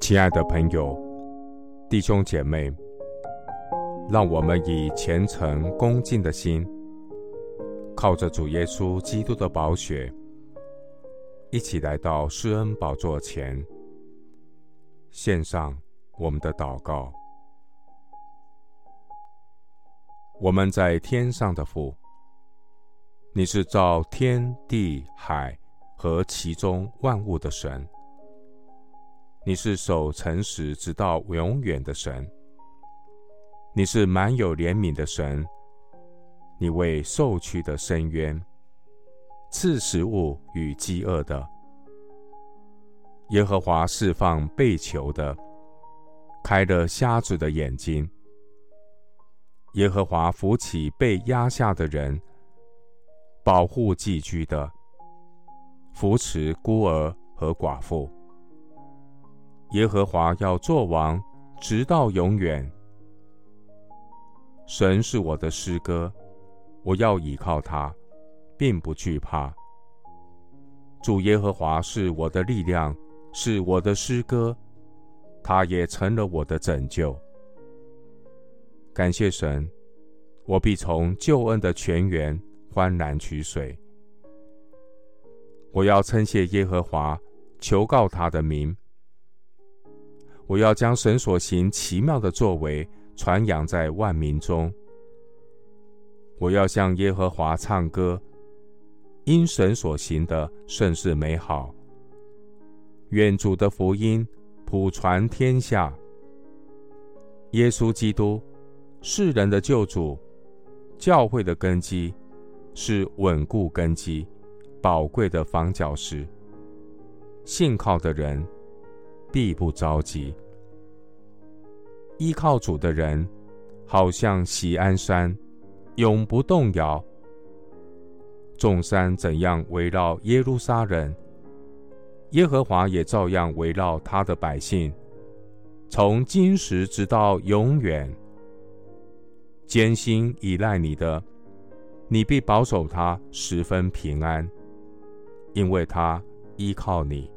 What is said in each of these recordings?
亲爱的朋友、弟兄姐妹，让我们以虔诚恭敬的心，靠着主耶稣基督的宝血，一起来到施恩宝座前，献上我们的祷告。我们在天上的父，你是造天地海和其中万物的神。你是守诚实直到永远的神，你是满有怜悯的神，你为受屈的伸冤，赐食物与饥饿的。耶和华释放被囚的，开了瞎子的眼睛。耶和华扶起被压下的人，保护寄居的，扶持孤儿和寡妇。耶和华要做王，直到永远。神是我的诗歌，我要倚靠他，并不惧怕。主耶和华是我的力量，是我的诗歌，他也成了我的拯救。感谢神，我必从救恩的泉源欢然取水。我要称谢耶和华，求告他的名。我要将神所行奇妙的作为传扬在万民中。我要向耶和华唱歌，因神所行的甚是美好。愿主的福音普传天下。耶稣基督，世人的救主，教会的根基，是稳固根基、宝贵的房角石。信靠的人，必不着急。依靠主的人，好像喜安山，永不动摇。众山怎样围绕耶路撒冷，耶和华也照样围绕他的百姓，从今时直到永远。艰辛依赖你的，你必保守他十分平安，因为他依靠你。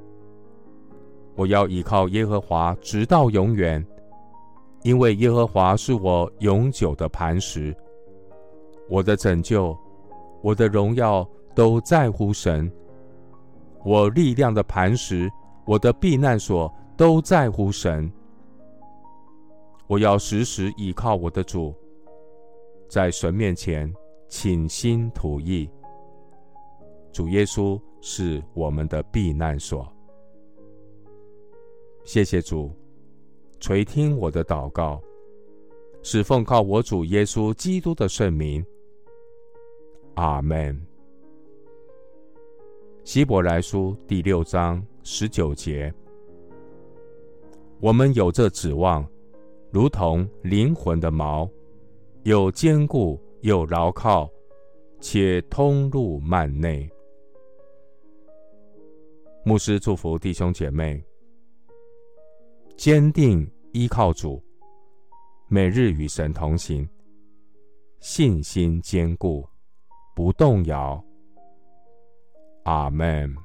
我要依靠耶和华，直到永远。因为耶和华是我永久的磐石，我的拯救，我的荣耀都在乎神。我力量的磐石，我的避难所都在乎神。我要时时倚靠我的主，在神面前倾心吐意。主耶稣是我们的避难所。谢谢主。垂听我的祷告，是奉靠我主耶稣基督的圣名。阿门。希伯来书第六章十九节，我们有这指望，如同灵魂的锚，有坚固又牢靠，且通路幔内。牧师祝福弟兄姐妹。坚定依靠主，每日与神同行，信心坚固，不动摇。阿门。